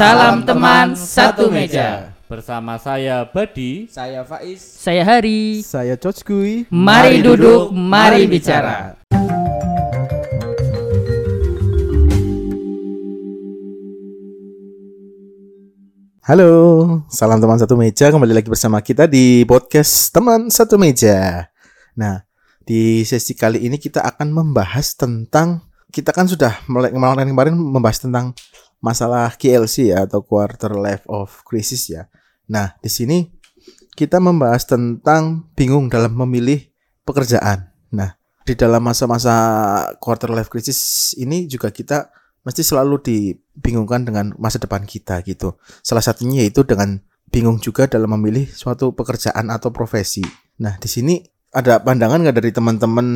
Salam teman satu meja. Bersama saya Badi. Saya Faiz. Saya Hari. Saya Coach Gui. Mari duduk, mari bicara. Halo, salam teman satu meja. Kembali lagi bersama kita di podcast teman satu meja. Nah, di sesi kali ini kita akan membahas tentang kita kan sudah mulai kemarin kemarin membahas tentang masalah KLC ya atau quarter life of crisis ya. Nah, di sini kita membahas tentang bingung dalam memilih pekerjaan. Nah, di dalam masa-masa quarter life crisis ini juga kita mesti selalu dibingungkan dengan masa depan kita gitu. Salah satunya yaitu dengan bingung juga dalam memilih suatu pekerjaan atau profesi. Nah, di sini ada pandangan nggak dari teman-teman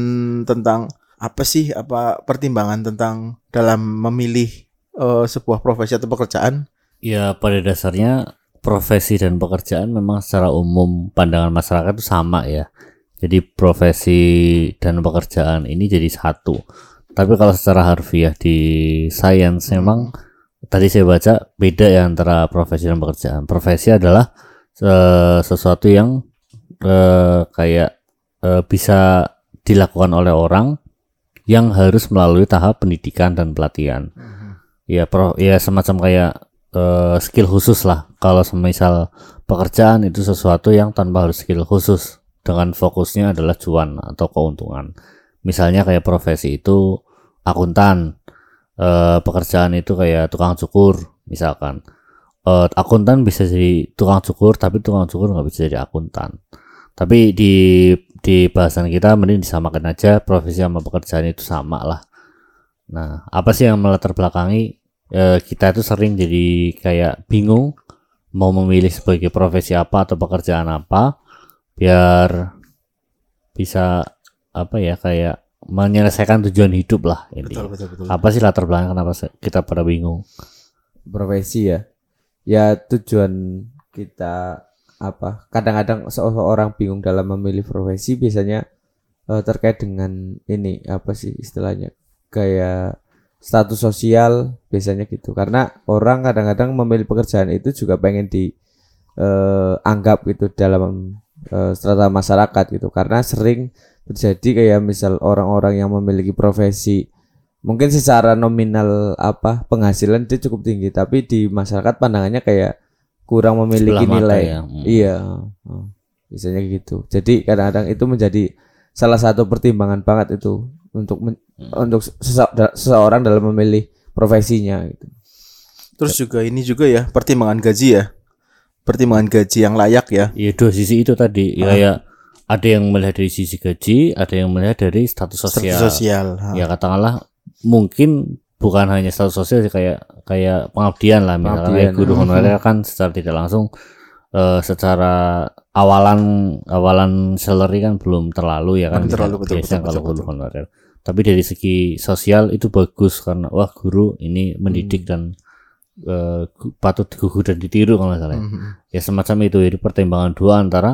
tentang apa sih apa pertimbangan tentang dalam memilih uh, sebuah profesi atau pekerjaan? Ya pada dasarnya profesi dan pekerjaan memang secara umum pandangan masyarakat itu sama ya. Jadi profesi dan pekerjaan ini jadi satu. Tapi kalau secara harfiah di sains memang tadi saya baca beda ya antara profesi dan pekerjaan. Profesi adalah uh, sesuatu yang uh, kayak uh, bisa dilakukan oleh orang yang harus melalui tahap pendidikan dan pelatihan. Ya pro ya semacam kayak uh, skill khusus lah. Kalau semisal pekerjaan itu sesuatu yang tanpa harus skill khusus dengan fokusnya adalah cuan atau keuntungan. Misalnya kayak profesi itu akuntan, eh, pekerjaan itu kayak tukang cukur misalkan. Eh, akuntan bisa jadi tukang cukur, tapi tukang cukur nggak bisa jadi akuntan. Tapi di di bahasan kita mending disamakan aja profesi sama pekerjaan itu sama lah. Nah, apa sih yang melatar belakangi eh, kita itu sering jadi kayak bingung mau memilih sebagai profesi apa atau pekerjaan apa biar bisa apa ya kayak menyelesaikan tujuan hidup lah ini. Betul, betul, betul. Apa sih latar belakang kenapa kita pada bingung? Profesi ya. Ya tujuan kita apa? Kadang-kadang seorang bingung dalam memilih profesi biasanya eh, terkait dengan ini apa sih istilahnya? Kayak status sosial biasanya gitu. Karena orang kadang-kadang memilih pekerjaan itu juga pengen di eh, anggap gitu dalam eh, strata masyarakat gitu. Karena sering terjadi kayak misal orang-orang yang memiliki profesi mungkin secara nominal apa penghasilan dia cukup tinggi tapi di masyarakat pandangannya kayak kurang memiliki Sebelah nilai ya. Hmm. iya oh, biasanya gitu jadi kadang-kadang itu menjadi salah satu pertimbangan banget itu untuk men- Hmm. untuk sese- seseorang dalam memilih profesinya gitu Terus juga ini juga ya pertimbangan gaji ya. Pertimbangan gaji yang layak ya. Ya dua sisi itu tadi ya kayak ada yang melihat dari sisi gaji, ada yang melihat dari status sosial. Status sosial. Ha. Ya katakanlah mungkin bukan hanya status sosial sih kayak kayak pengabdian lah misalnya Pengabdian. kayak guru honorer kan secara tidak langsung eh, secara awalan awalan salary kan belum terlalu ya kan Belum terlalu, betul, biasanya betul, kalau betul, guru betul. honorer. Tapi dari segi sosial itu bagus karena wah guru ini mendidik dan eh, gu- patut digugu dan ditiru kalau nggak salah. ya. Mhm. Ya semacam itu jadi pertimbangan dua antara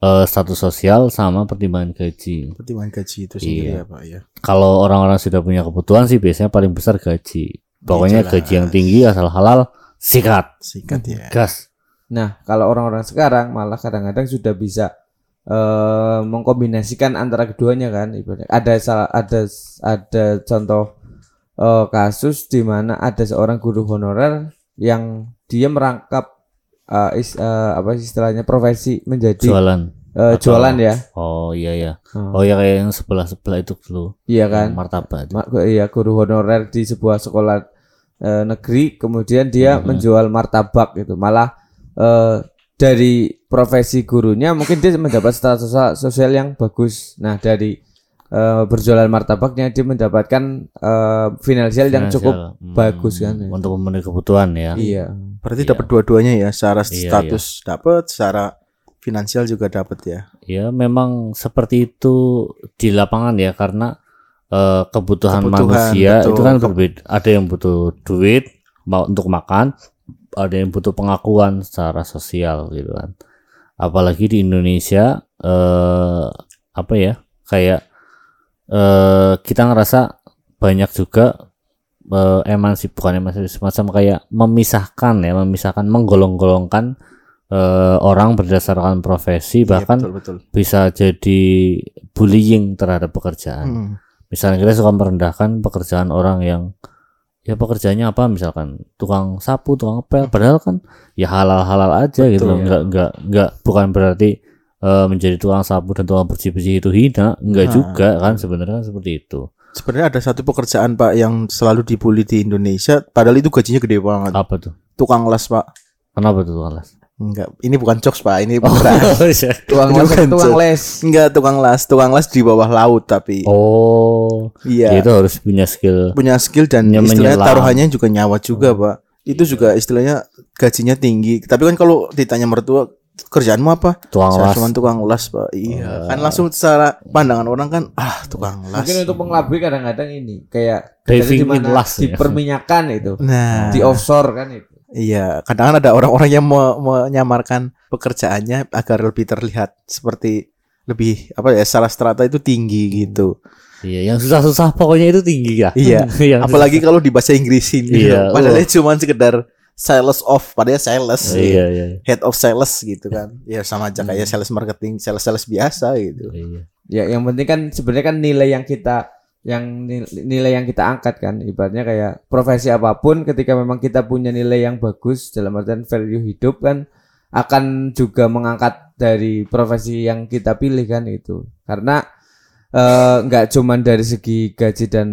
eh, status sosial sama pertimbangan gaji. Pertimbangan gaji itu sendiri Iya. ya Pak ya. Kalau orang-orang sudah punya kebutuhan sih biasanya paling besar gaji. Pokoknya jelas. gaji yang tinggi asal halal sikat Sikat ya. gas. Nah, kalau orang-orang sekarang malah kadang-kadang sudah bisa eh mengkombinasikan antara keduanya kan ibaratnya. Ada salah ada ada contoh eh, kasus di mana ada seorang guru honorer yang dia merangkap eh, is- eh, apa istilahnya profesi menjadi Jualan. eh, atau- jualan ya. Oh iya ya. Oh, Oh ya kayak yang sebelah sebelah itu dulu. iya kan? Martabat. Ma- iya guru honorer di sebuah sekolah eh, negeri kemudian dia Mhm. menjual martabak gitu malah eh, dari profesi gurunya mungkin dia mendapat status sosial, yang bagus nah dari eh, berjualan martabaknya dia mendapatkan eh, finansial yang Finansial. cukup Hmm, bagus kan ya. Untuk memenuhi kebutuhan ya. iya Berarti Iya. dapat dua-duanya ya. Secara Iya, status dapat, secara finansial juga dapat ya. Ya memang seperti itu di lapangan ya karena eh, kebutuhan, Kebutuhan, manusia betul. itu kan berbeda. Ada yang butuh duit mau untuk makan, ada yang butuh pengakuan secara sosial gitu kan. Apalagi di Indonesia eh apa ya kayak eh kita ngerasa banyak juga eh, emansip bukan emansip semacam kayak memisahkan ya memisahkan menggolong-golongkan eh, orang berdasarkan profesi Iya, bahkan betul betul. bisa jadi bullying terhadap pekerjaan Hmm. misalnya kita suka merendahkan pekerjaan orang yang ya pekerjaannya apa misalkan tukang sapu tukang ngepel padahal kan ya halal halal aja gitu loh Betul. nggak nggak nggak bukan berarti eh, menjadi tukang sapu dan tukang bersih bersih itu hina nggak Nah. juga kan sebenarnya kan seperti itu Sebenarnya ada satu pekerjaan Pak yang selalu dibully di Indonesia padahal itu gajinya gede banget. apa tuh Tukang las Pak. kenapa tuh tukang las Enggak, ini bukan jokes Pak, ini beneran. iya. Tuang Itu les, kan tuang joke. les. Enggak tukang las, tukang las di bawah laut tapi oh iya ya itu harus punya skill punya skill dan Punya istilahnya menyelam. taruhannya juga nyawa juga Pak. Itu juga istilahnya gajinya tinggi. Tapi kan kalau ditanya mertua kerjaanmu apa? tukang Saya las cuma tukang las Pak. Iya, kan langsung secara pandangan orang kan ah tukang las. Mungkin untuk pengelabui kadang-kadang ini kayak Diving di las, di ya. perminyakan itu, Nah, di offshore kan itu. Iya, kadang ada orang-orang yang me- menyamarkan pekerjaannya agar lebih terlihat seperti lebih apa ya secara strata itu tinggi gitu. iya yang susah-susah pokoknya itu tinggi ya Iya, Yang Apalagi kalau di bahasa Inggrisin gitu. Iya, Padahal oh. cuma sekedar sales of, padahal sales. iya iya Head of sales gitu kan. Ya sama aja kayak sales marketing, sales-sales biasa gitu. iya Ya yang penting kan sebenarnya kan nilai yang kita yang nil- nilai yang kita angkat kan. Ibaratnya kayak profesi apa pun ketika memang kita punya nilai yang bagus dalam artian value hidup kan akan juga mengangkat dari profesi yang kita pilih kan itu. Karena eh, nggak cuman dari segi gaji dan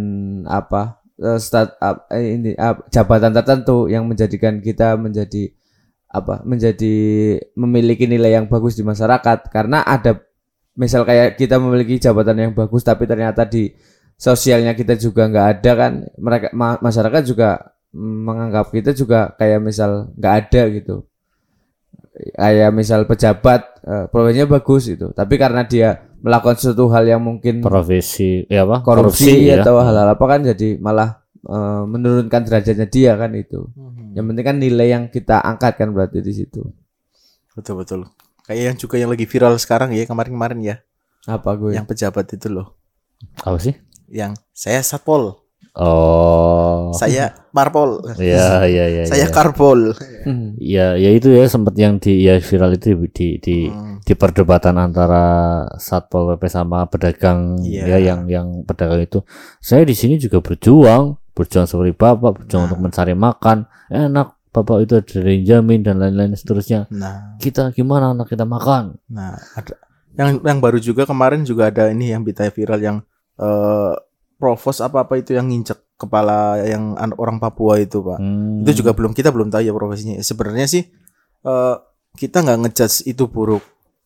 apa eh, stat ap- eh, ini ap- jabatan tertentu yang menjadikan kita menjadi apa menjadi memiliki nilai yang bagus di masyarakat. Karena ada misal kayak kita memiliki jabatan yang bagus tapi ternyata di sosialnya kita juga nggak ada kan mereka ma- masyarakat juga menganggap kita juga kayak misal nggak ada gitu. Kayak misal pejabat eh, profesinya bagus itu tapi karena dia melakukan suatu hal yang mungkin profesi ya apa? korupsi, ya. atau hal-hal apa kan jadi malah eh, menurunkan derajatnya dia kan itu. Yang penting kan nilai yang kita angkat kan berarti di situ. Betul betul. Kayak yang juga yang lagi viral sekarang ya kemarin-kemarin ya, apa gue? Yang pejabat itu loh, apa sih yang saya satpol, oh saya parpol, Iya iya iya. saya iya. karpol. Hmm. Ya ya itu ya sempat yang di ya viral itu di di Hmm. di perdebatan antara satpol pp sama pedagang Iya. ya yang yang pedagang itu. Saya di sini juga berjuang, berjuang seperti bapak, berjuang Nah. untuk mencari makan. Enak bapak itu ada yang jamin dan lain-lain seterusnya. Nah, Kita gimana anak kita makan? nah ada yang yang baru juga kemarin juga ada ini yang berita viral yang eh provos apa apa itu yang nginjek kepala yang an- orang Papua itu pak. Hmm. Itu juga belum kita belum tahu ya profesinya. Sebenarnya sih eh kita nggak ngejudge itu buruk.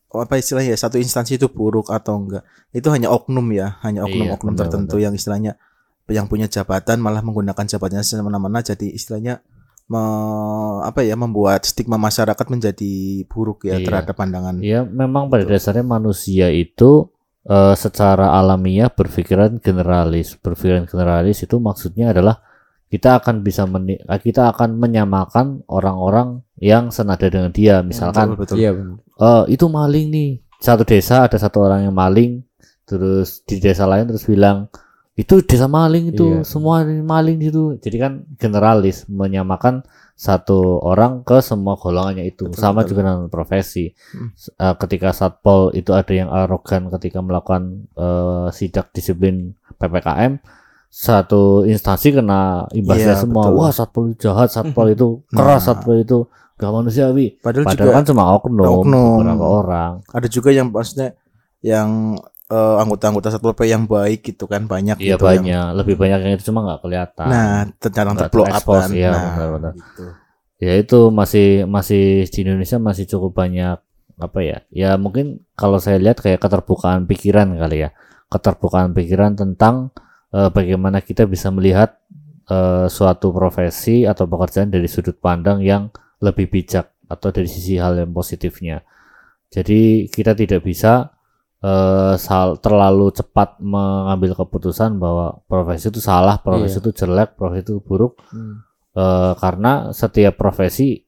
Apa istilahnya ya satu instansi itu buruk atau enggak. Itu hanya oknum ya, hanya Iya, oknum-oknum benar, tertentu yang istilahnya yang punya jabatan malah menggunakan jabatannya semena-mena jadi istilahnya me- apa ya membuat stigma masyarakat menjadi buruk ya Iya. terhadap pandangan. Ya memang pada dasarnya manusia itu eh, secara alamiah berpikiran generalis. Berpikiran generalis itu maksudnya adalah kita akan bisa meni- eh, kita akan menyamakan orang-orang yang senada dengan dia. Misalkan betul, betul. iya eh itu maling nih. Satu desa ada satu orang yang maling, terus di desa lain terus bilang itu desa maling itu Iya. semua ini maling itu. Jadi kan generalis menyamakan satu orang ke semua golongannya itu. Betul, Sama betul. juga dengan profesi. Hmm. Eh, ketika satpol itu ada yang arogan ketika melakukan eh, sidak disiplin PPKM satu instansi kena imbasnya Iya, semua. betul. Wah, satpol jahat, satpol itu keras, Nah. satpol itu gak manusiawi. Padahal, Padahal juga kan cuma oknum, oknum. beberapa orang. ada juga yang maksudnya yang eh, anggota-anggota satpol pp yang baik gitu kan banyak Iya gitu yang- banyak, lebih banyak yang itu cuma nggak kelihatan. Nah, up terekspos, kan. iya, nah, benar-benar. gitu. Ya itu masih masih di Indonesia masih cukup banyak apa ya? Ya mungkin kalau saya lihat kayak keterbukaan pikiran kali ya. Keterbukaan pikiran tentang eh, bagaimana kita bisa melihat eh, suatu profesi atau pekerjaan dari sudut pandang yang lebih bijak atau dari sisi hal yang positifnya. Jadi kita tidak bisa eh, sal- terlalu cepat mengambil keputusan bahwa profesi itu salah, profesi Iya. itu jelek, profesi itu buruk Hmm. Eh, karena setiap profesi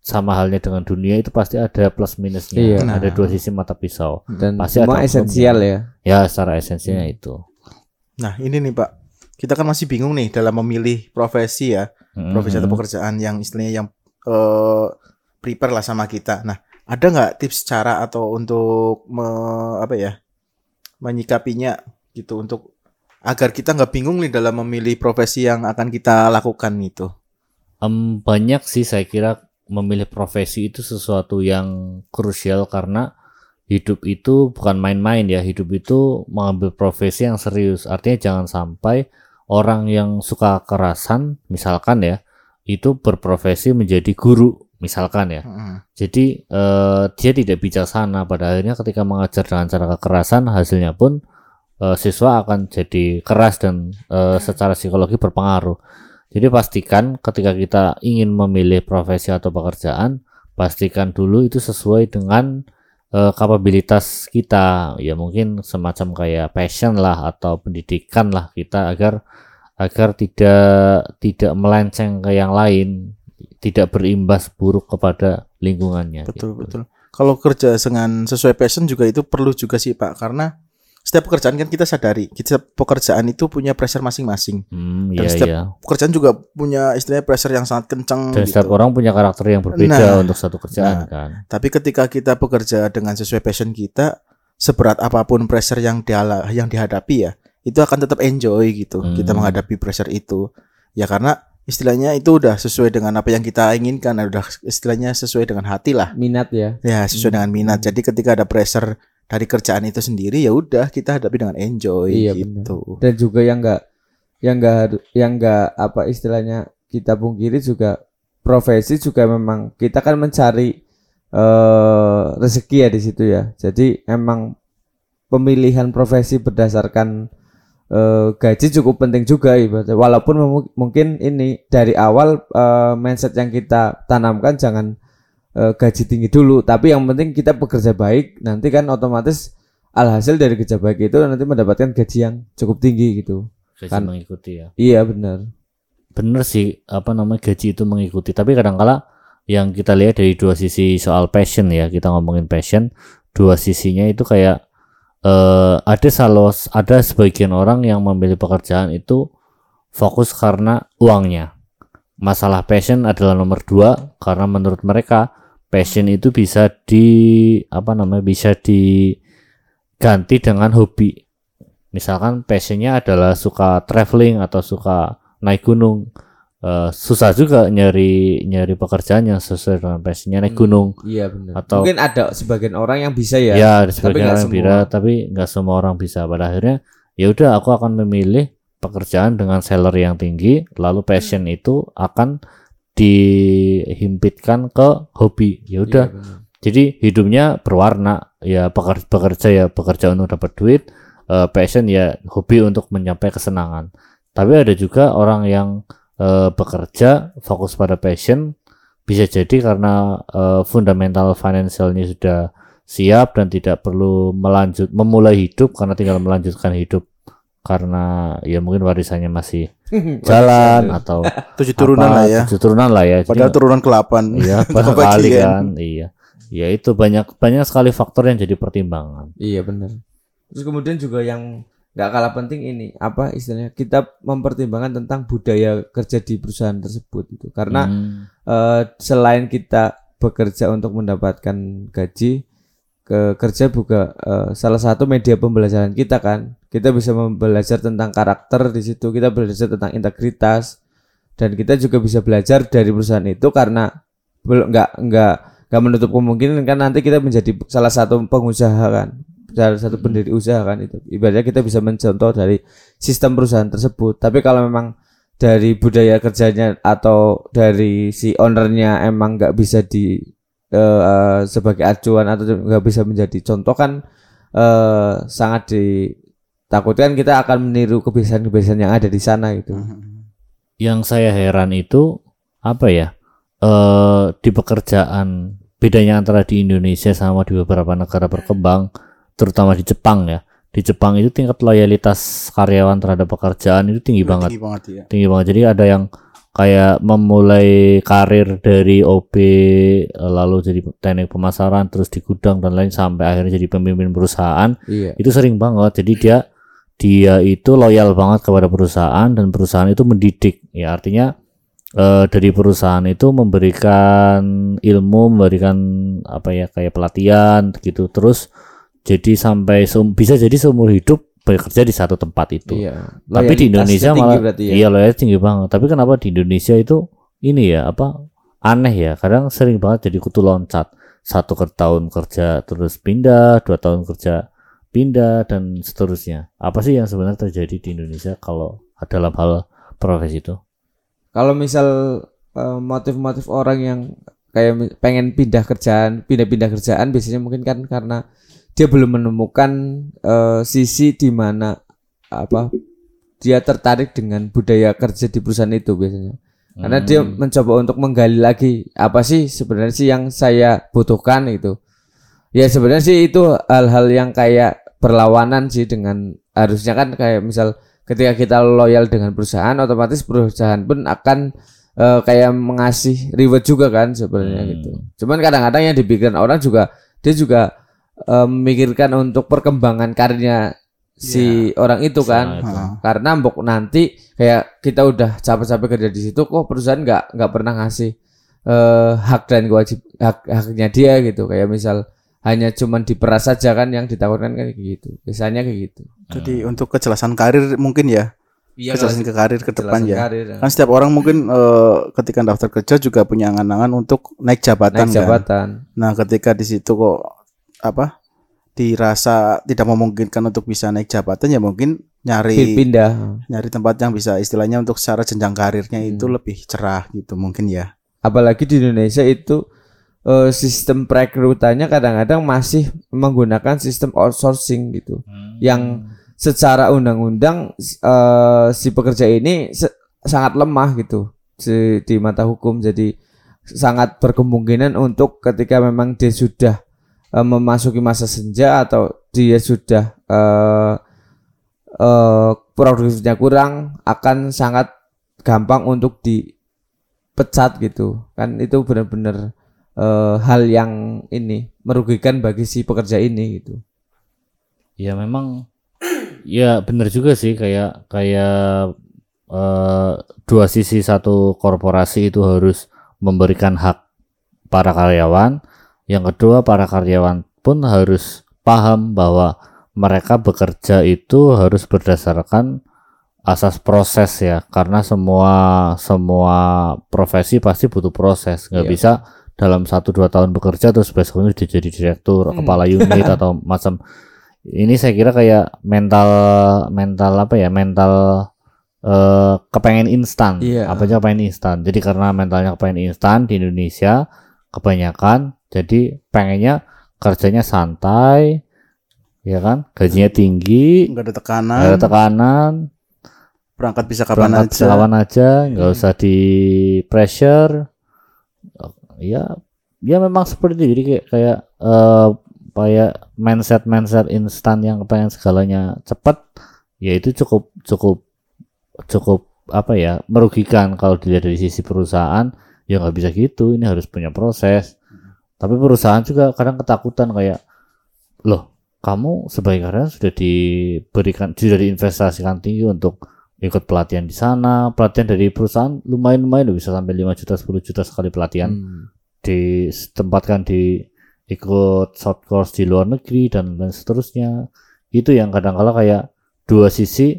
sama halnya dengan dunia itu pasti ada plus minusnya, Iya. ada Nah. dua sisi mata pisau. dan Pasti semua ada esensial ya Ya secara esensinya Hmm. itu. Nah, ini nih Pak. kita kan masih bingung nih dalam memilih profesi ya, Mm-mm. profesi atau pekerjaan yang istilahnya yang eh prepare lah sama kita. Nah, ada nggak tips cara atau untuk me- apa ya menyikapinya gitu untuk agar kita nggak bingung nih dalam memilih profesi yang akan kita lakukan gitu. Em, banyak sih saya kira memilih profesi itu sesuatu yang krusial karena hidup itu bukan main-main ya. Hidup itu mengambil profesi yang serius. Artinya jangan sampai orang yang suka kerasan, misalkan ya, itu berprofesi menjadi guru, misalkan ya. Mm-mm. Jadi eh, dia tidak bijaksana pada akhirnya ketika mengajar dengan cara kekerasan hasilnya pun eh, siswa akan jadi keras dan eh, secara psikologi berpengaruh. Jadi pastikan ketika kita ingin memilih profesi atau pekerjaan, pastikan dulu itu sesuai dengan eh, kapabilitas kita. Ya mungkin semacam kayak passion lah atau pendidikan lah kita agar agar tidak tidak melenceng ke yang lain, tidak berimbas buruk kepada lingkungannya. Betul gitu. betul. Kalau kerja dengan sesuai passion juga itu perlu juga sih Pak karena setiap pekerjaan kan kita sadari, kita pekerjaan itu punya pressure masing-masing. Hmm, Dan iya setiap iya. Pekerjaan juga punya istilahnya pressure yang sangat kencang Dan setiap gitu. orang punya karakter yang berbeda Nah, untuk satu kerjaan nah. kan. Tapi ketika kita bekerja dengan sesuai passion kita, seberat apa pun pressure yang diala yang dihadapi ya, itu akan tetap enjoy gitu. Kita Hmm. menghadapi pressure itu. Ya karena istilahnya itu udah sesuai dengan apa yang kita inginkan, udah istilahnya sesuai dengan hati lah. minat ya Ya, sesuai dengan minat. Jadi ketika ada pressure dari kerjaan itu sendiri ya udah kita hadapi dengan enjoy Iya, gitu. dan juga yang enggak yang enggak yang enggak apa istilahnya kita pungkiri juga profesi juga memang kita kan mencari eh rezeki ya di situ ya. Jadi emang pemilihan profesi berdasarkan eh, gaji cukup penting juga ibaratnya. Walaupun mungkin ini dari awal eh, mindset yang kita tanamkan jangan eh, gaji tinggi dulu, tapi yang penting kita bekerja baik, nanti kan otomatis alhasil dari kerja baik itu nanti mendapatkan gaji yang cukup tinggi gitu. Gaji Kan- mengikuti ya. Iya benar. Bener sih apa namanya gaji itu mengikuti. Tapi kadangkala yang kita lihat dari dua sisi soal passion ya, kita ngomongin passion, dua sisinya itu kayak eh ada salos ada sebagian orang yang memilih pekerjaan itu fokus karena uangnya. Masalah passion adalah nomor dua karena menurut mereka passion itu bisa di apa namanya bisa diganti dengan hobi. Misalkan passionnya adalah suka traveling atau suka naik gunung. Eh, susah juga nyari nyari pekerjaan yang sesuai dengan passionnya naik Hmm, gunung Iya benar. Atau- Mungkin ada sebagian orang yang bisa ya. ya, ada sebagian nggak orang semua. tapi nggak semua orang bisa pada akhirnya ya udah aku akan memilih pekerjaan dengan salary yang tinggi lalu passion itu akan dihimpitkan ke hobi ya udah Iya, benar. jadi hidupnya berwarna ya bekerja, bekerja ya bekerja untuk dapat duit eh, passion ya hobi untuk mencapai kesenangan tapi ada juga orang yang eh, bekerja fokus pada passion bisa jadi karena eh, fundamental financialnya sudah siap dan tidak perlu melanjut memulai hidup karena tinggal melanjutkan hidup karena ya mungkin warisannya masih jalan atau Tujuh turunan apa, lah ya. tujuh turunan lah ya Jadi Padahal turunan ke-8. Iya, banyak Bagi kali kan. kan. Iya. Ya itu banyak banyak sekali faktor yang jadi pertimbangan. Iya benar. Terus kemudian juga yang nggak kalah penting ini apa istilahnya kita mempertimbangkan tentang budaya kerja di perusahaan tersebut itu karena Hmm, eh, selain kita bekerja untuk mendapatkan gaji ke kerja juga eh, salah satu media pembelajaran kita kan. Kita bisa belajar tentang karakter di situ kita belajar tentang integritas dan kita juga bisa belajar dari perusahaan itu karena belum nggak nggak nggak menutup kemungkinan kan nanti kita menjadi salah satu pengusaha kan salah satu pendiri usaha kan itu ibaratnya kita bisa mencontoh dari sistem perusahaan tersebut tapi kalau memang dari budaya kerjanya atau dari si ownernya emang nggak bisa di eh, sebagai acuan atau nggak bisa menjadi contoh kan eh, sangat ditakutkan kita akan meniru kebiasaan-kebiasaan yang ada di sana gitu. Yang saya heran itu apa ya? Eh di pekerjaan bedanya antara di Indonesia sama di beberapa negara berkembang, terutama di Jepang ya. Di Jepang itu tingkat loyalitas karyawan terhadap pekerjaan itu tinggi banget. Tinggi banget ya. tinggi banget jadi ada yang kayak memulai karir dari OB eh, lalu jadi teknik pemasaran terus di gudang dan lain sampai akhirnya jadi pemimpin perusahaan Iya. itu sering banget jadi dia dia itu loyal banget kepada perusahaan dan perusahaan itu mendidik ya artinya eh, dari perusahaan itu memberikan ilmu memberikan apa ya kayak pelatihan gitu terus jadi sampai seum- bisa jadi seumur hidup bekerja di satu tempat itu. Iya. tapi di Indonesia tinggi malah ya. iya loyalitas tinggi banget. Tapi kenapa di Indonesia itu ini ya apa aneh ya? Kadang sering banget jadi kutu loncat. Satu ke tahun kerja terus pindah dua tahun kerja pindah dan seterusnya. Apa sih yang sebenarnya terjadi di Indonesia kalau dalam hal profesi itu? Kalau misal eh, motif-motif orang yang kayak pengen pindah kerjaan, pindah-pindah kerjaan biasanya mungkin kan karena dia belum menemukan eh, sisi di mana apa dia tertarik dengan budaya kerja di perusahaan itu biasanya. Karena dia Hmm. mencoba untuk menggali lagi apa sih sebenarnya sih yang saya butuhkan itu. Ya sebenarnya sih itu hal-hal yang kayak berlawanan sih dengan harusnya kan kayak misal ketika kita loyal dengan perusahaan otomatis perusahaan pun akan eh, kayak mengasih reward juga kan sebenarnya Hmm. gitu. Cuman kadang-kadang yang dipikirkan orang juga dia juga eh, memikirkan untuk perkembangan karirnya si orang itu kan. Itu. Heeh. Karena mbok nanti kayak kita udah capek-capek kerja di situ kok perusahaan nggak nggak pernah ngasih eh, hak dan kewajib hak haknya dia gitu. Kayak misal hanya cuman diperas saja kan yang ditakutkan kan kayak gitu. Biasanya kayak gitu. Jadi untuk kejelasan karir mungkin ya, Iya kejelasan ke karir ke depan ya. karir, ya. Kan setiap orang mungkin eh, ketika daftar kerja juga punya angan-angan untuk naik jabatan naik kan. jabatan. Nah, ketika di situ kok apa dirasa tidak memungkinkan untuk bisa naik jabatan ya mungkin nyari pindah. nyari tempat yang bisa istilahnya untuk secara jenjang karirnya itu Hmm. lebih cerah gitu mungkin ya. Apalagi di Indonesia itu eh, sistem perekrutannya kadang-kadang masih menggunakan sistem outsourcing gitu. Yang secara undang-undang eh, si pekerja ini se- sangat lemah gitu si- di mata hukum. Jadi sangat berkemungkinan untuk ketika memang dia sudah eh, memasuki masa senja atau dia sudah eh, eh, produktifnya kurang akan sangat gampang untuk dipecat gitu. Kan itu benar-benar eh, hal yang ini merugikan bagi si pekerja ini gitu. Ya memang ya benar juga sih kayak kayak eh, dua sisi satu korporasi itu harus memberikan hak para karyawan yang kedua para karyawan pun harus paham bahwa mereka bekerja itu harus berdasarkan asas proses ya karena semua semua profesi pasti butuh proses nggak Iya. bisa dalam satu dua tahun bekerja terus besoknya dia jadi direktur Hmm. kepala unit atau macam ini saya kira kayak mental mental apa ya mental eh kepengen instan Iya. apa aja pengen instan jadi karena mentalnya kepengen instan di Indonesia kebanyakan jadi pengennya kerjanya santai ya kan? Gajinya tinggi Enggak ada nggak tekanan, ada tekanan. Berangkat bisa kapan berangkat aja. kapan aja nggak usah di pressure. Ya ya memang seperti itu. Jadi kayak kayak eh kayak mindset mindset instan yang kepengen segalanya cepat ya itu cukup cukup cukup apa ya merugikan kalau dilihat dari sisi perusahaan. Ya nggak bisa gitu ini harus punya proses tapi perusahaan juga kadang ketakutan kayak loh kamu sebagai karyawan sudah diberikan sudah diinvestasikan tinggi untuk ikut pelatihan di sana. Pelatihan dari perusahaan lumayan lumayan loh, bisa sampai 5 juta 10 juta sekali pelatihan. Hmm. ditempatkan di ikut short course di luar negeri dan dan seterusnya. Itu yang kadang-kala kayak dua sisi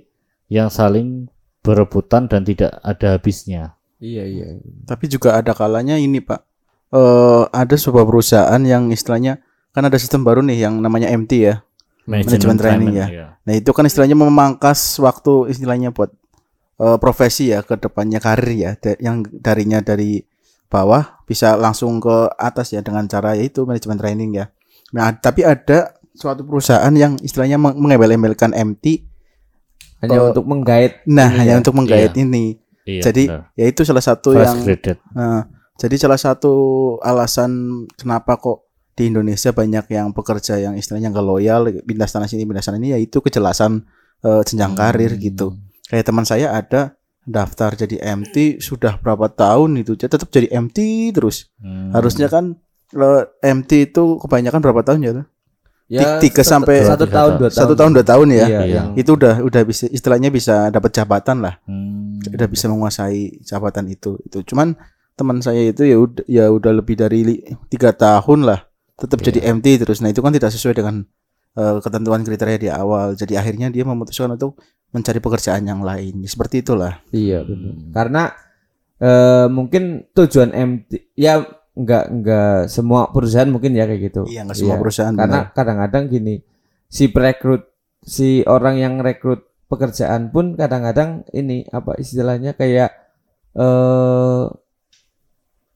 yang saling berebutan dan tidak ada habisnya. Iya iya. Tapi juga ada kalanya ini Pak. Eh ada sebuah perusahaan yang istilahnya kan ada sistem baru nih yang namanya MT ya. Manajemen training ya. iya. Nah itu kan istilahnya memangkas waktu istilahnya buat eh, profesi ya ke depannya karir ya Da- yang darinya dari bawah bisa langsung ke atas ya dengan cara yaitu manajemen training ya. Nah tapi ada suatu perusahaan yang istilahnya meng- mengembel-embelkan MT hanya Oh. untuk menggait nah hanya ya. untuk menggait ini. Iya, Jadi benar. ya itu salah satu fresh yang Nah, jadi salah satu alasan kenapa kok di Indonesia banyak yang pekerja yang istilahnya nggak loyal, pindah sana sini, pindah sana ini, yaitu kejelasan eh, jenjang karir Hmm. gitu. Kayak teman saya ada daftar jadi MT sudah berapa tahun itu, dia tetap jadi MT terus. Hmm. Harusnya kan eh, MT itu kebanyakan berapa tahun ya? Ya, tiga satu- sampai satu tahun dua tahun. satu tahun dua tahun ya. Iya, Iya. Itu udah udah bisa istilahnya bisa dapat jabatan lah. Hmm. Udah bisa menguasai jabatan itu. Itu cuman teman saya itu ya udah ya udah lebih dari tiga tahun lah tetap Iya. jadi MT terus. Nah itu kan tidak sesuai dengan eh, ketentuan kriteria di awal. Jadi akhirnya dia memutuskan untuk mencari pekerjaan yang lain. Seperti itulah. Iya benar. Karena eh, mungkin tujuan MT ya nggak nggak semua perusahaan mungkin ya kayak gitu. Iya nggak semua perusahaan. Karena kadang-kadang gini si perekrut si orang yang rekrut pekerjaan pun kadang-kadang ini apa istilahnya kayak eh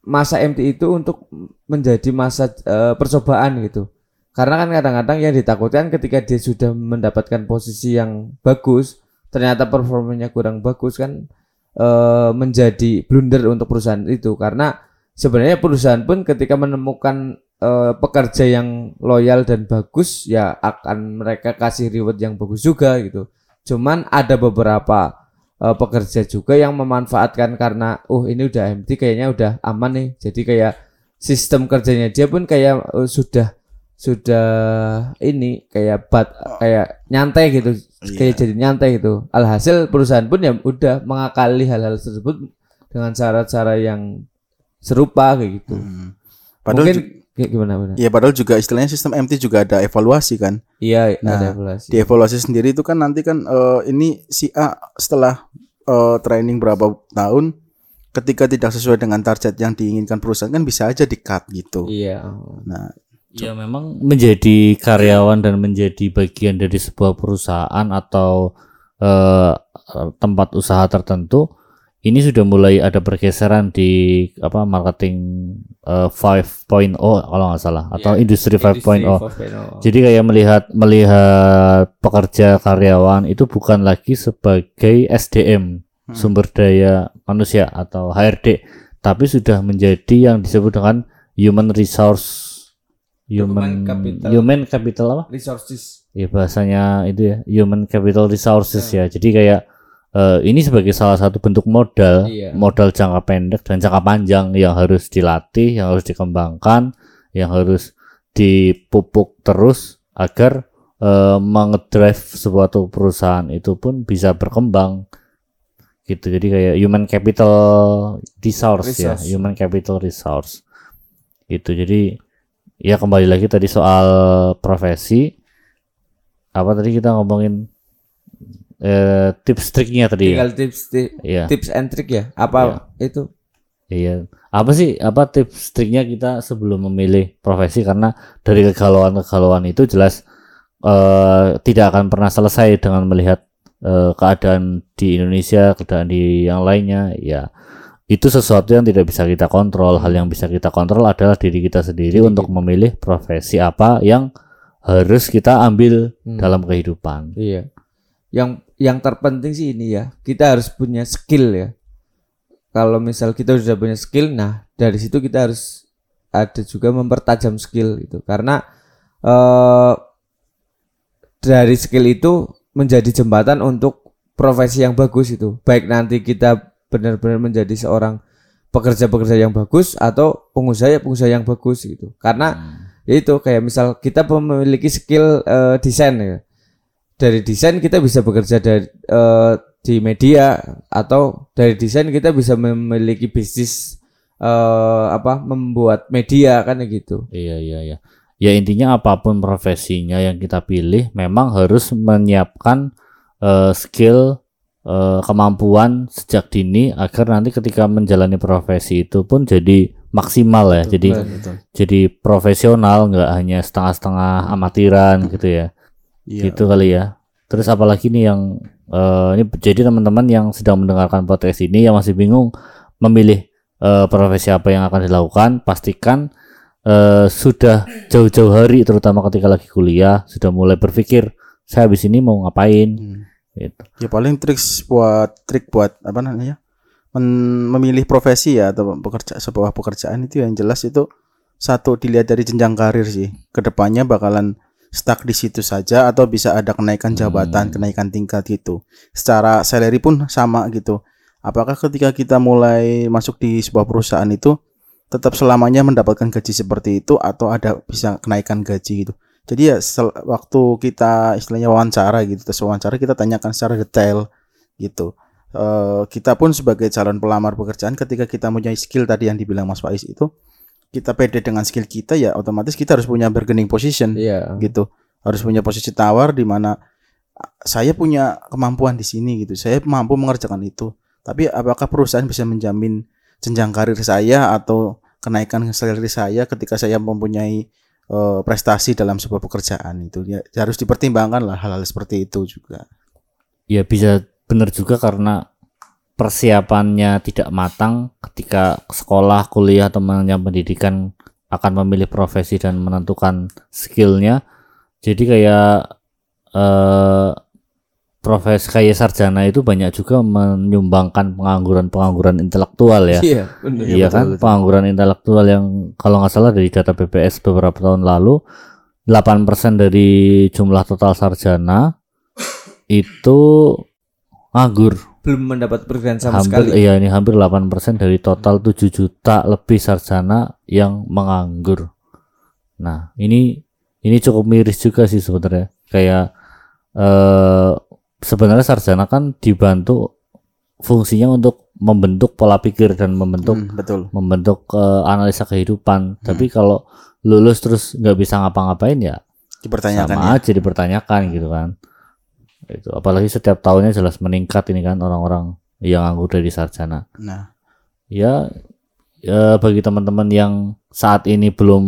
masa MT itu untuk menjadi masa eh, percobaan gitu. Karena kan kadang-kadang yang ditakutkan ketika dia sudah mendapatkan posisi yang bagus, ternyata performanya kurang bagus kan eh, menjadi blunder untuk perusahaan itu karena sebenarnya perusahaan pun ketika menemukan eh, pekerja yang loyal dan bagus ya akan mereka kasih reward yang bagus juga gitu. Cuman ada beberapa eh, pekerja juga yang memanfaatkan karena oh ini udah MT kayaknya udah aman nih. Jadi kayak sistem kerjanya dia pun kayak eh, sudah sudah ini kayak bat kayak nyantai gitu kayak jadi nyantai gitu. Alhasil perusahaan pun ya udah mengakali hal-hal tersebut dengan cara-cara yang serupa kayak gitu. Hmm. Padahal Mungkin gimana benar? ya padahal juga istilahnya sistem MT juga ada evaluasi kan. Iya, Nah, ada evaluasi. Di evaluasi sendiri itu kan nanti kan eh, ini si A setelah eh, training berapa tahun ketika tidak sesuai dengan target yang diinginkan perusahaan kan bisa aja di cut gitu. Iya. Nah, Ya memang menjadi karyawan dan menjadi bagian dari sebuah perusahaan atau eh, tempat usaha tertentu ini sudah mulai ada pergeseran di apa marketing eh, 5.0 kalau nggak salah atau Iya, industri 5.0. Industri 5.0. Jadi kayak melihat melihat pekerja karyawan itu bukan lagi sebagai SDM Hmm. sumber daya manusia atau HRD, tapi sudah menjadi yang disebut dengan human resource human capital. human capital apa? resources. Ya bahasanya itu ya human capital resources ya. Jadi kayak eh, ini sebagai salah satu bentuk modal, Iya. modal jangka pendek dan jangka panjang yang harus dilatih, yang harus dikembangkan, yang harus dipupuk terus agar eh, mengedrive suatu perusahaan itu pun bisa berkembang gitu. Jadi kayak human capital resource, ya, Resource. human capital resource. Gitu. Jadi ya kembali lagi tadi soal profesi apa tadi kita ngomongin eh, tips triknya tadi ya Tinggal tips ti- Iya. tips and trick ya. Apa itu? Iya. Apa sih apa tips triknya kita sebelum memilih profesi karena dari kegalauan-kegalauan itu jelas eh, tidak akan pernah selesai dengan melihat eh, keadaan di Indonesia, keadaan di yang lainnya, ya itu sesuatu yang tidak bisa kita kontrol. Hal yang bisa kita kontrol adalah diri kita sendiri Diri untuk memilih profesi apa yang harus kita ambil Hmm. dalam kehidupan. Iya. Yang yang terpenting sih ini ya, kita harus punya skill ya. Kalau misal kita sudah punya skill, nah dari situ kita harus ada juga mempertajam skill itu. Karena eh dari skill itu menjadi jembatan untuk profesi yang bagus itu. Baik nanti kita benar-benar menjadi seorang pekerja-pekerja yang bagus atau pengusaha pengusaha yang bagus gitu. Karena ya itu kayak misal kita memiliki skill eh, desain ya dari desain kita bisa bekerja dari eh, di media atau dari desain kita bisa memiliki bisnis eh, apa membuat media kan gitu Iya iya iya. Ya intinya apa pun profesinya yang kita pilih memang harus menyiapkan eh, skill eh, kemampuan sejak dini agar nanti ketika menjalani profesi itu pun jadi maksimal ya. Jadi Betul. jadi profesional nggak hanya setengah-setengah amatiran gitu ya. Iya. Gitu kali ya. Terus apalagi nih yang eh, ini jadi teman-teman yang sedang mendengarkan podcast ini yang masih bingung memilih eh, profesi apa yang akan dilakukan, pastikan eh, sudah jauh-jauh hari terutama ketika lagi kuliah sudah mulai berpikir saya habis ini mau ngapain Hmm. gitu. Ya paling trik buat trik buat apa namanya? Men- memilih profesi ya atau pekerja sebuah pekerjaan itu yang jelas itu satu dilihat dari jenjang karir sih. Ke depannya bakalan stuck di situ saja atau bisa ada kenaikan jabatan, kenaikan tingkat gitu. Secara salary pun sama gitu. Apakah ketika kita mulai masuk di sebuah perusahaan itu tetap selamanya mendapatkan gaji seperti itu atau ada bisa kenaikan gaji gitu. Jadi ya waktu kita istilahnya wawancara gitu, tes wawancara kita tanyakan secara detail gitu. Eh, kita pun sebagai calon pelamar pekerjaan ketika kita punya skill tadi yang dibilang Mas Faiz itu kita pede dengan skill kita ya otomatis kita harus punya bargaining position Iya. gitu. Harus punya posisi tawar di mana saya punya kemampuan di sini gitu. Saya mampu mengerjakan itu. Tapi apakah perusahaan bisa menjamin jenjang karir saya atau kenaikan salary saya ketika saya mempunyai eh, prestasi dalam sebuah pekerjaan itu ya harus dipertimbangkan lah hal-hal seperti itu juga. ya bisa benar juga karena persiapannya tidak matang ketika sekolah, kuliah atau mengenyam pendidikan akan memilih profesi dan menentukan skillnya. Jadi kayak eh, profesi kayak sarjana itu banyak juga menyumbangkan pengangguran-pengangguran intelektual ya. Iya, benar. Iya kan, pengangguran intelektual yang kalau nggak salah dari data BPS beberapa tahun lalu 8% dari jumlah total sarjana itu nganggur. Belum mendapat pekerjaan sama hampir sekali. iya ini hampir 8% dari total 7 juta lebih sarjana yang menganggur. Nah, ini ini cukup miris juga sih sebenarnya. Kayak eh sebenarnya sarjana kan dibantu fungsinya untuk membentuk pola pikir dan membentuk Hmm, betul. membentuk eh, analisa kehidupan. Tapi kalau lulus terus nggak bisa ngapa-ngapain ya Dipertanyakan sama ya. aja dipertanyakan gitu kan. Itu apalagi setiap tahunnya jelas meningkat ini kan orang-orang yang nganggur dari sarjana. Nah, Ya, ya bagi teman-teman yang saat ini belum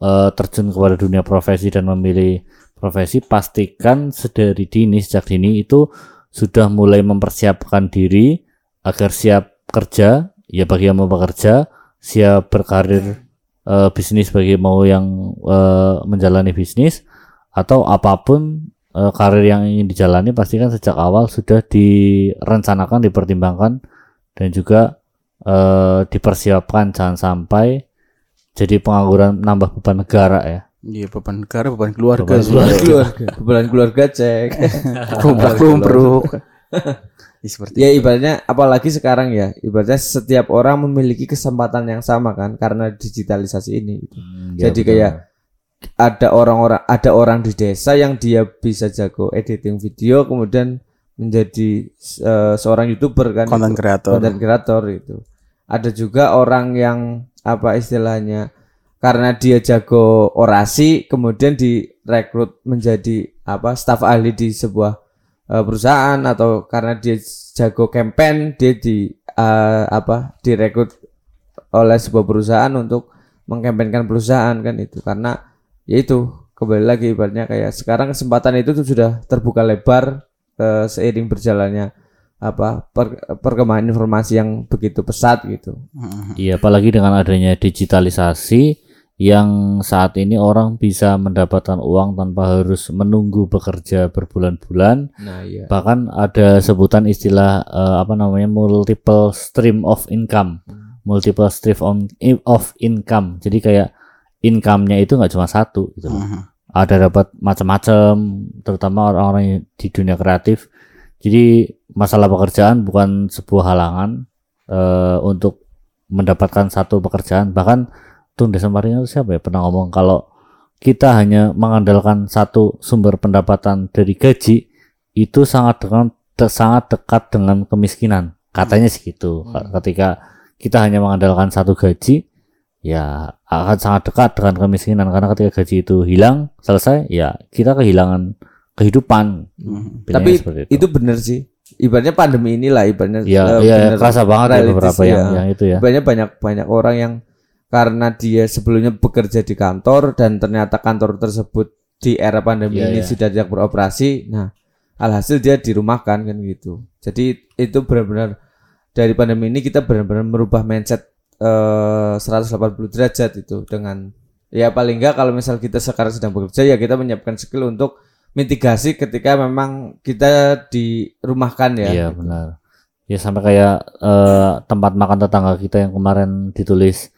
eh, terjun kepada dunia profesi dan memilih profesi, pastikan sedari dini sejak dini itu sudah mulai mempersiapkan diri agar siap kerja. Ya bagi yang mau bekerja, siap berkarir eh, bisnis bagi mau yang eh, menjalani bisnis atau apa pun eh, karir yang ingin dijalani pastikan sejak awal sudah direncanakan, dipertimbangkan dan juga eh, dipersiapkan jangan sampai jadi pengangguran nambah beban negara ya. iya beban negara, beban keluarga, Beban. Keluarga, keluarga. Kebetulan keluarga cek. Lumpruk-lumpruk. Ya, seperti ya ibaratnya apalagi sekarang ya ibaratnya setiap orang memiliki kesempatan yang sama kan karena digitalisasi ini gitu. Ya, Jadi betul. kayak ada orang-orang ada orang di desa yang dia bisa jago editing video kemudian menjadi eh, seorang youtuber kan konten kreator. konten kreator itu ada juga orang yang apa istilahnya karena dia jago orasi kemudian direkrut menjadi apa staf ahli di sebuah eh, perusahaan atau karena dia jago campaign dia di eh, apa direkrut oleh sebuah perusahaan untuk mengkampanyekan perusahaan kan itu karena ya itu kembali lagi ibaratnya kayak sekarang kesempatan itu tuh sudah terbuka lebar eh, seiring berjalannya apa per- perkembangan informasi yang begitu pesat gitu. Mm-mm. Iya, apalagi dengan adanya digitalisasi yang saat ini orang bisa mendapatkan uang tanpa harus menunggu bekerja berbulan-bulan. Nah, iya. Bahkan ada sebutan istilah eh, apa namanya multiple stream of income. Multiple stream on- of income. Jadi kayak income-nya itu nggak cuma satu gitu loh. Mhm. ada dapat macam-macam terutama orang-orang di dunia kreatif jadi masalah pekerjaan bukan sebuah halangan eh, untuk mendapatkan satu pekerjaan bahkan tuh Desembernya itu siapa ya pernah ngomong kalau kita hanya mengandalkan satu sumber pendapatan dari gaji itu sangat dengan de- sangat dekat dengan kemiskinan katanya segitu ketika kita hanya mengandalkan satu gaji ya akan sangat dekat dengan kemiskinan karena ketika gaji itu hilang selesai ya kita kehilangan kehidupan. Bilangnya Tapi seperti itu bener sih. Ibaratnya pandemi inilah ibaratnya ya eh, ya bener kerasa banget ya beberapa yang ya. yang itu ya Ibaratnya banyak banyak orang yang karena dia sebelumnya bekerja di kantor dan ternyata kantor tersebut di era pandemi Iya, ini iya. sudah tidak beroperasi. Nah, alhasil dia dirumahkan kan gitu. Jadi itu benar-benar dari pandemi ini kita benar-benar merubah mindset eh 180 derajat itu dengan ya paling enggak kalau misal kita sekarang sedang bekerja ya kita menyiapkan skill untuk mitigasi ketika memang kita dirumahkan ya. iya benar ya sampai kayak eh, tempat makan tetangga kita yang kemarin ditulis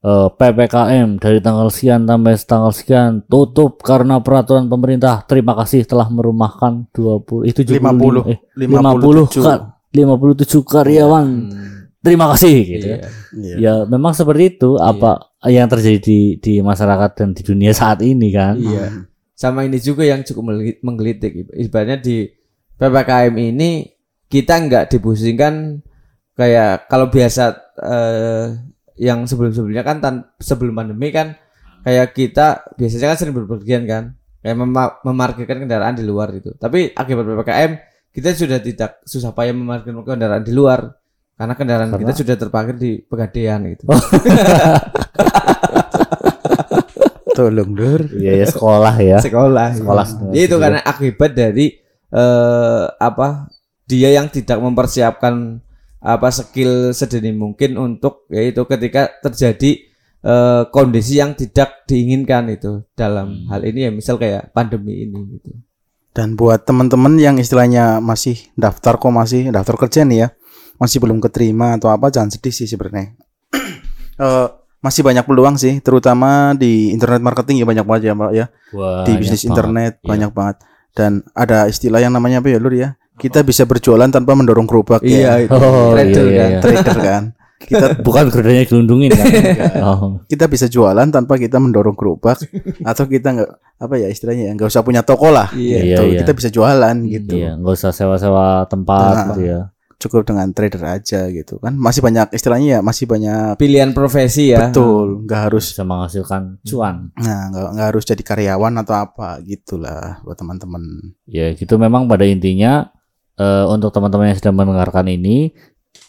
eh, PPKM dari tanggal sekian sampai tanggal sekian tutup karena peraturan pemerintah terima kasih telah merumahkan 20 itu 50, eh, 57. 50 ka- 57 karyawan terima kasih gitu ya. Iya. Iya. ya memang seperti itu apa yang terjadi di di masyarakat dan di dunia saat ini kan Iya. sama ini juga yang cukup menggelitik ibaratnya di ppkm ini kita nggak dipusingkan kayak kalau biasa eh, yang sebelum-sebelumnya kan tan- sebelum pandemi kan kayak kita biasanya kan sering berpergian kan kayak mema- memarkirkan kendaraan di luar itu tapi akibat ppkm kita sudah tidak susah payah memarkirkan kendaraan di luar karena kendaraan Karena- kita sudah terparkir di pegadaian gitu Tolong dur. Iya ya sekolah ya. sekolah Sekolah. Ya, itu karena akibat dari eh apa dia yang tidak mempersiapkan apa skill sedini mungkin untuk yaitu ketika terjadi eh, kondisi yang tidak diinginkan itu dalam hal ini ya misal kayak pandemi ini gitu. Dan buat teman-teman yang istilahnya masih daftar kok masih daftar kerja nih ya, masih belum keterima atau apa jangan sedih sih sebenarnya. Eh, masih banyak peluang sih, terutama di internet marketing ya banyak banget ya Mbak ya. Banyak di bisnis banget. internet Iya. banyak banget. Dan ada istilah yang namanya apa ya Lur ya? Kita bisa berjualan tanpa mendorong gerobak ya. Iya itu. Oh, Trader iya, kan. iya. Trader kan. Kita Bukan gerdanya dilundungin kan? oh. kita bisa jualan tanpa kita mendorong gerobak atau kita nggak apa ya istilahnya ya nggak usah punya toko lah Iya. Iya, Tuh, iya. kita bisa jualan gitu Iya, nggak usah sewa-sewa tempat Nah. gitu ya. Cukup dengan trader aja gitu kan masih banyak istilahnya ya masih banyak Pilihan profesi ya. betul nggak harus Bisa menghasilkan cuan. nah nggak nggak harus jadi karyawan atau apa gitulah buat teman-teman Ya gitu memang pada intinya eh, untuk teman-teman yang sedang mendengarkan ini,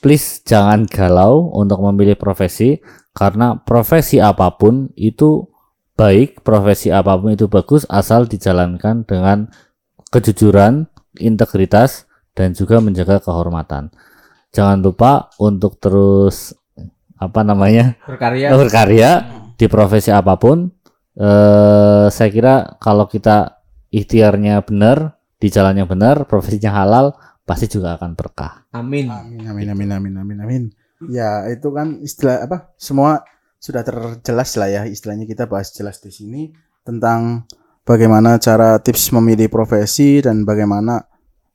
please jangan galau untuk memilih profesi karena profesi apa pun itu baik, profesi apa pun itu bagus asal dijalankan dengan kejujuran, integritas dan juga menjaga kehormatan. Jangan lupa untuk terus apa namanya Berkarya. berkarya di profesi apa pun. Eh, saya kira kalau kita ikhtiarnya benar, di jalannya benar, profesinya halal, pasti juga akan berkah. Amin. amin amin amin amin amin amin ya itu kan istilah apa semua sudah terjelas lah ya istilahnya kita bahas jelas di sini tentang bagaimana cara tips memilih profesi dan bagaimana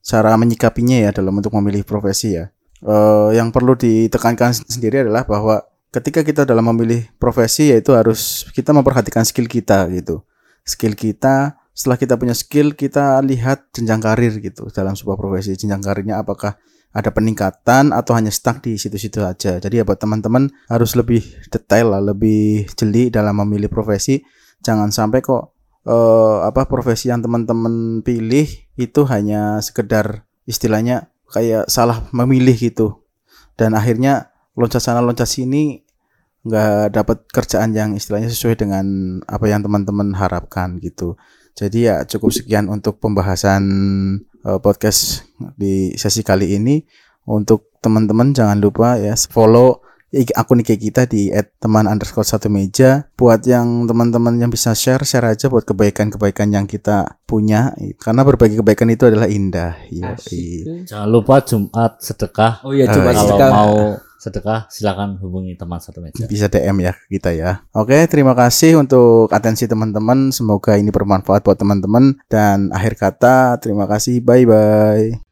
cara menyikapinya ya dalam untuk memilih profesi ya. Eh, yang perlu ditekankan sendiri adalah bahwa ketika kita dalam memilih profesi yaitu harus kita memperhatikan skill kita gitu. Skill kita setelah kita punya skill kita lihat jenjang karir gitu dalam sebuah profesi. Jenjang karirnya apakah ada peningkatan atau hanya stuck di situ-situ aja. Jadi ya buat teman-teman harus lebih detail lah, lebih jeli dalam memilih profesi. Jangan sampai kok eh, apa profesi yang teman-teman pilih itu hanya sekedar istilahnya kayak salah memilih gitu. Dan akhirnya loncat sana loncat sini nggak dapat kerjaan yang istilahnya sesuai dengan apa yang teman-teman harapkan gitu. Jadi ya cukup sekian untuk pembahasan eh, podcast di sesi kali ini. Untuk teman-teman jangan lupa ya follow akun IG kita di @teman underscore satu meja buat yang teman-teman yang bisa share share aja buat kebaikan-kebaikan yang kita punya karena berbagi kebaikan itu adalah indah. Asik. Jangan lupa Jumat sedekah. Oh iya cuma Kalau sedekah. mau sedekah silakan hubungi teman satu meja. bisa DM ya ke kita ya. Oke, terima kasih untuk atensi teman-teman. Semoga ini bermanfaat buat teman-teman dan akhir kata terima kasih. Bye bye.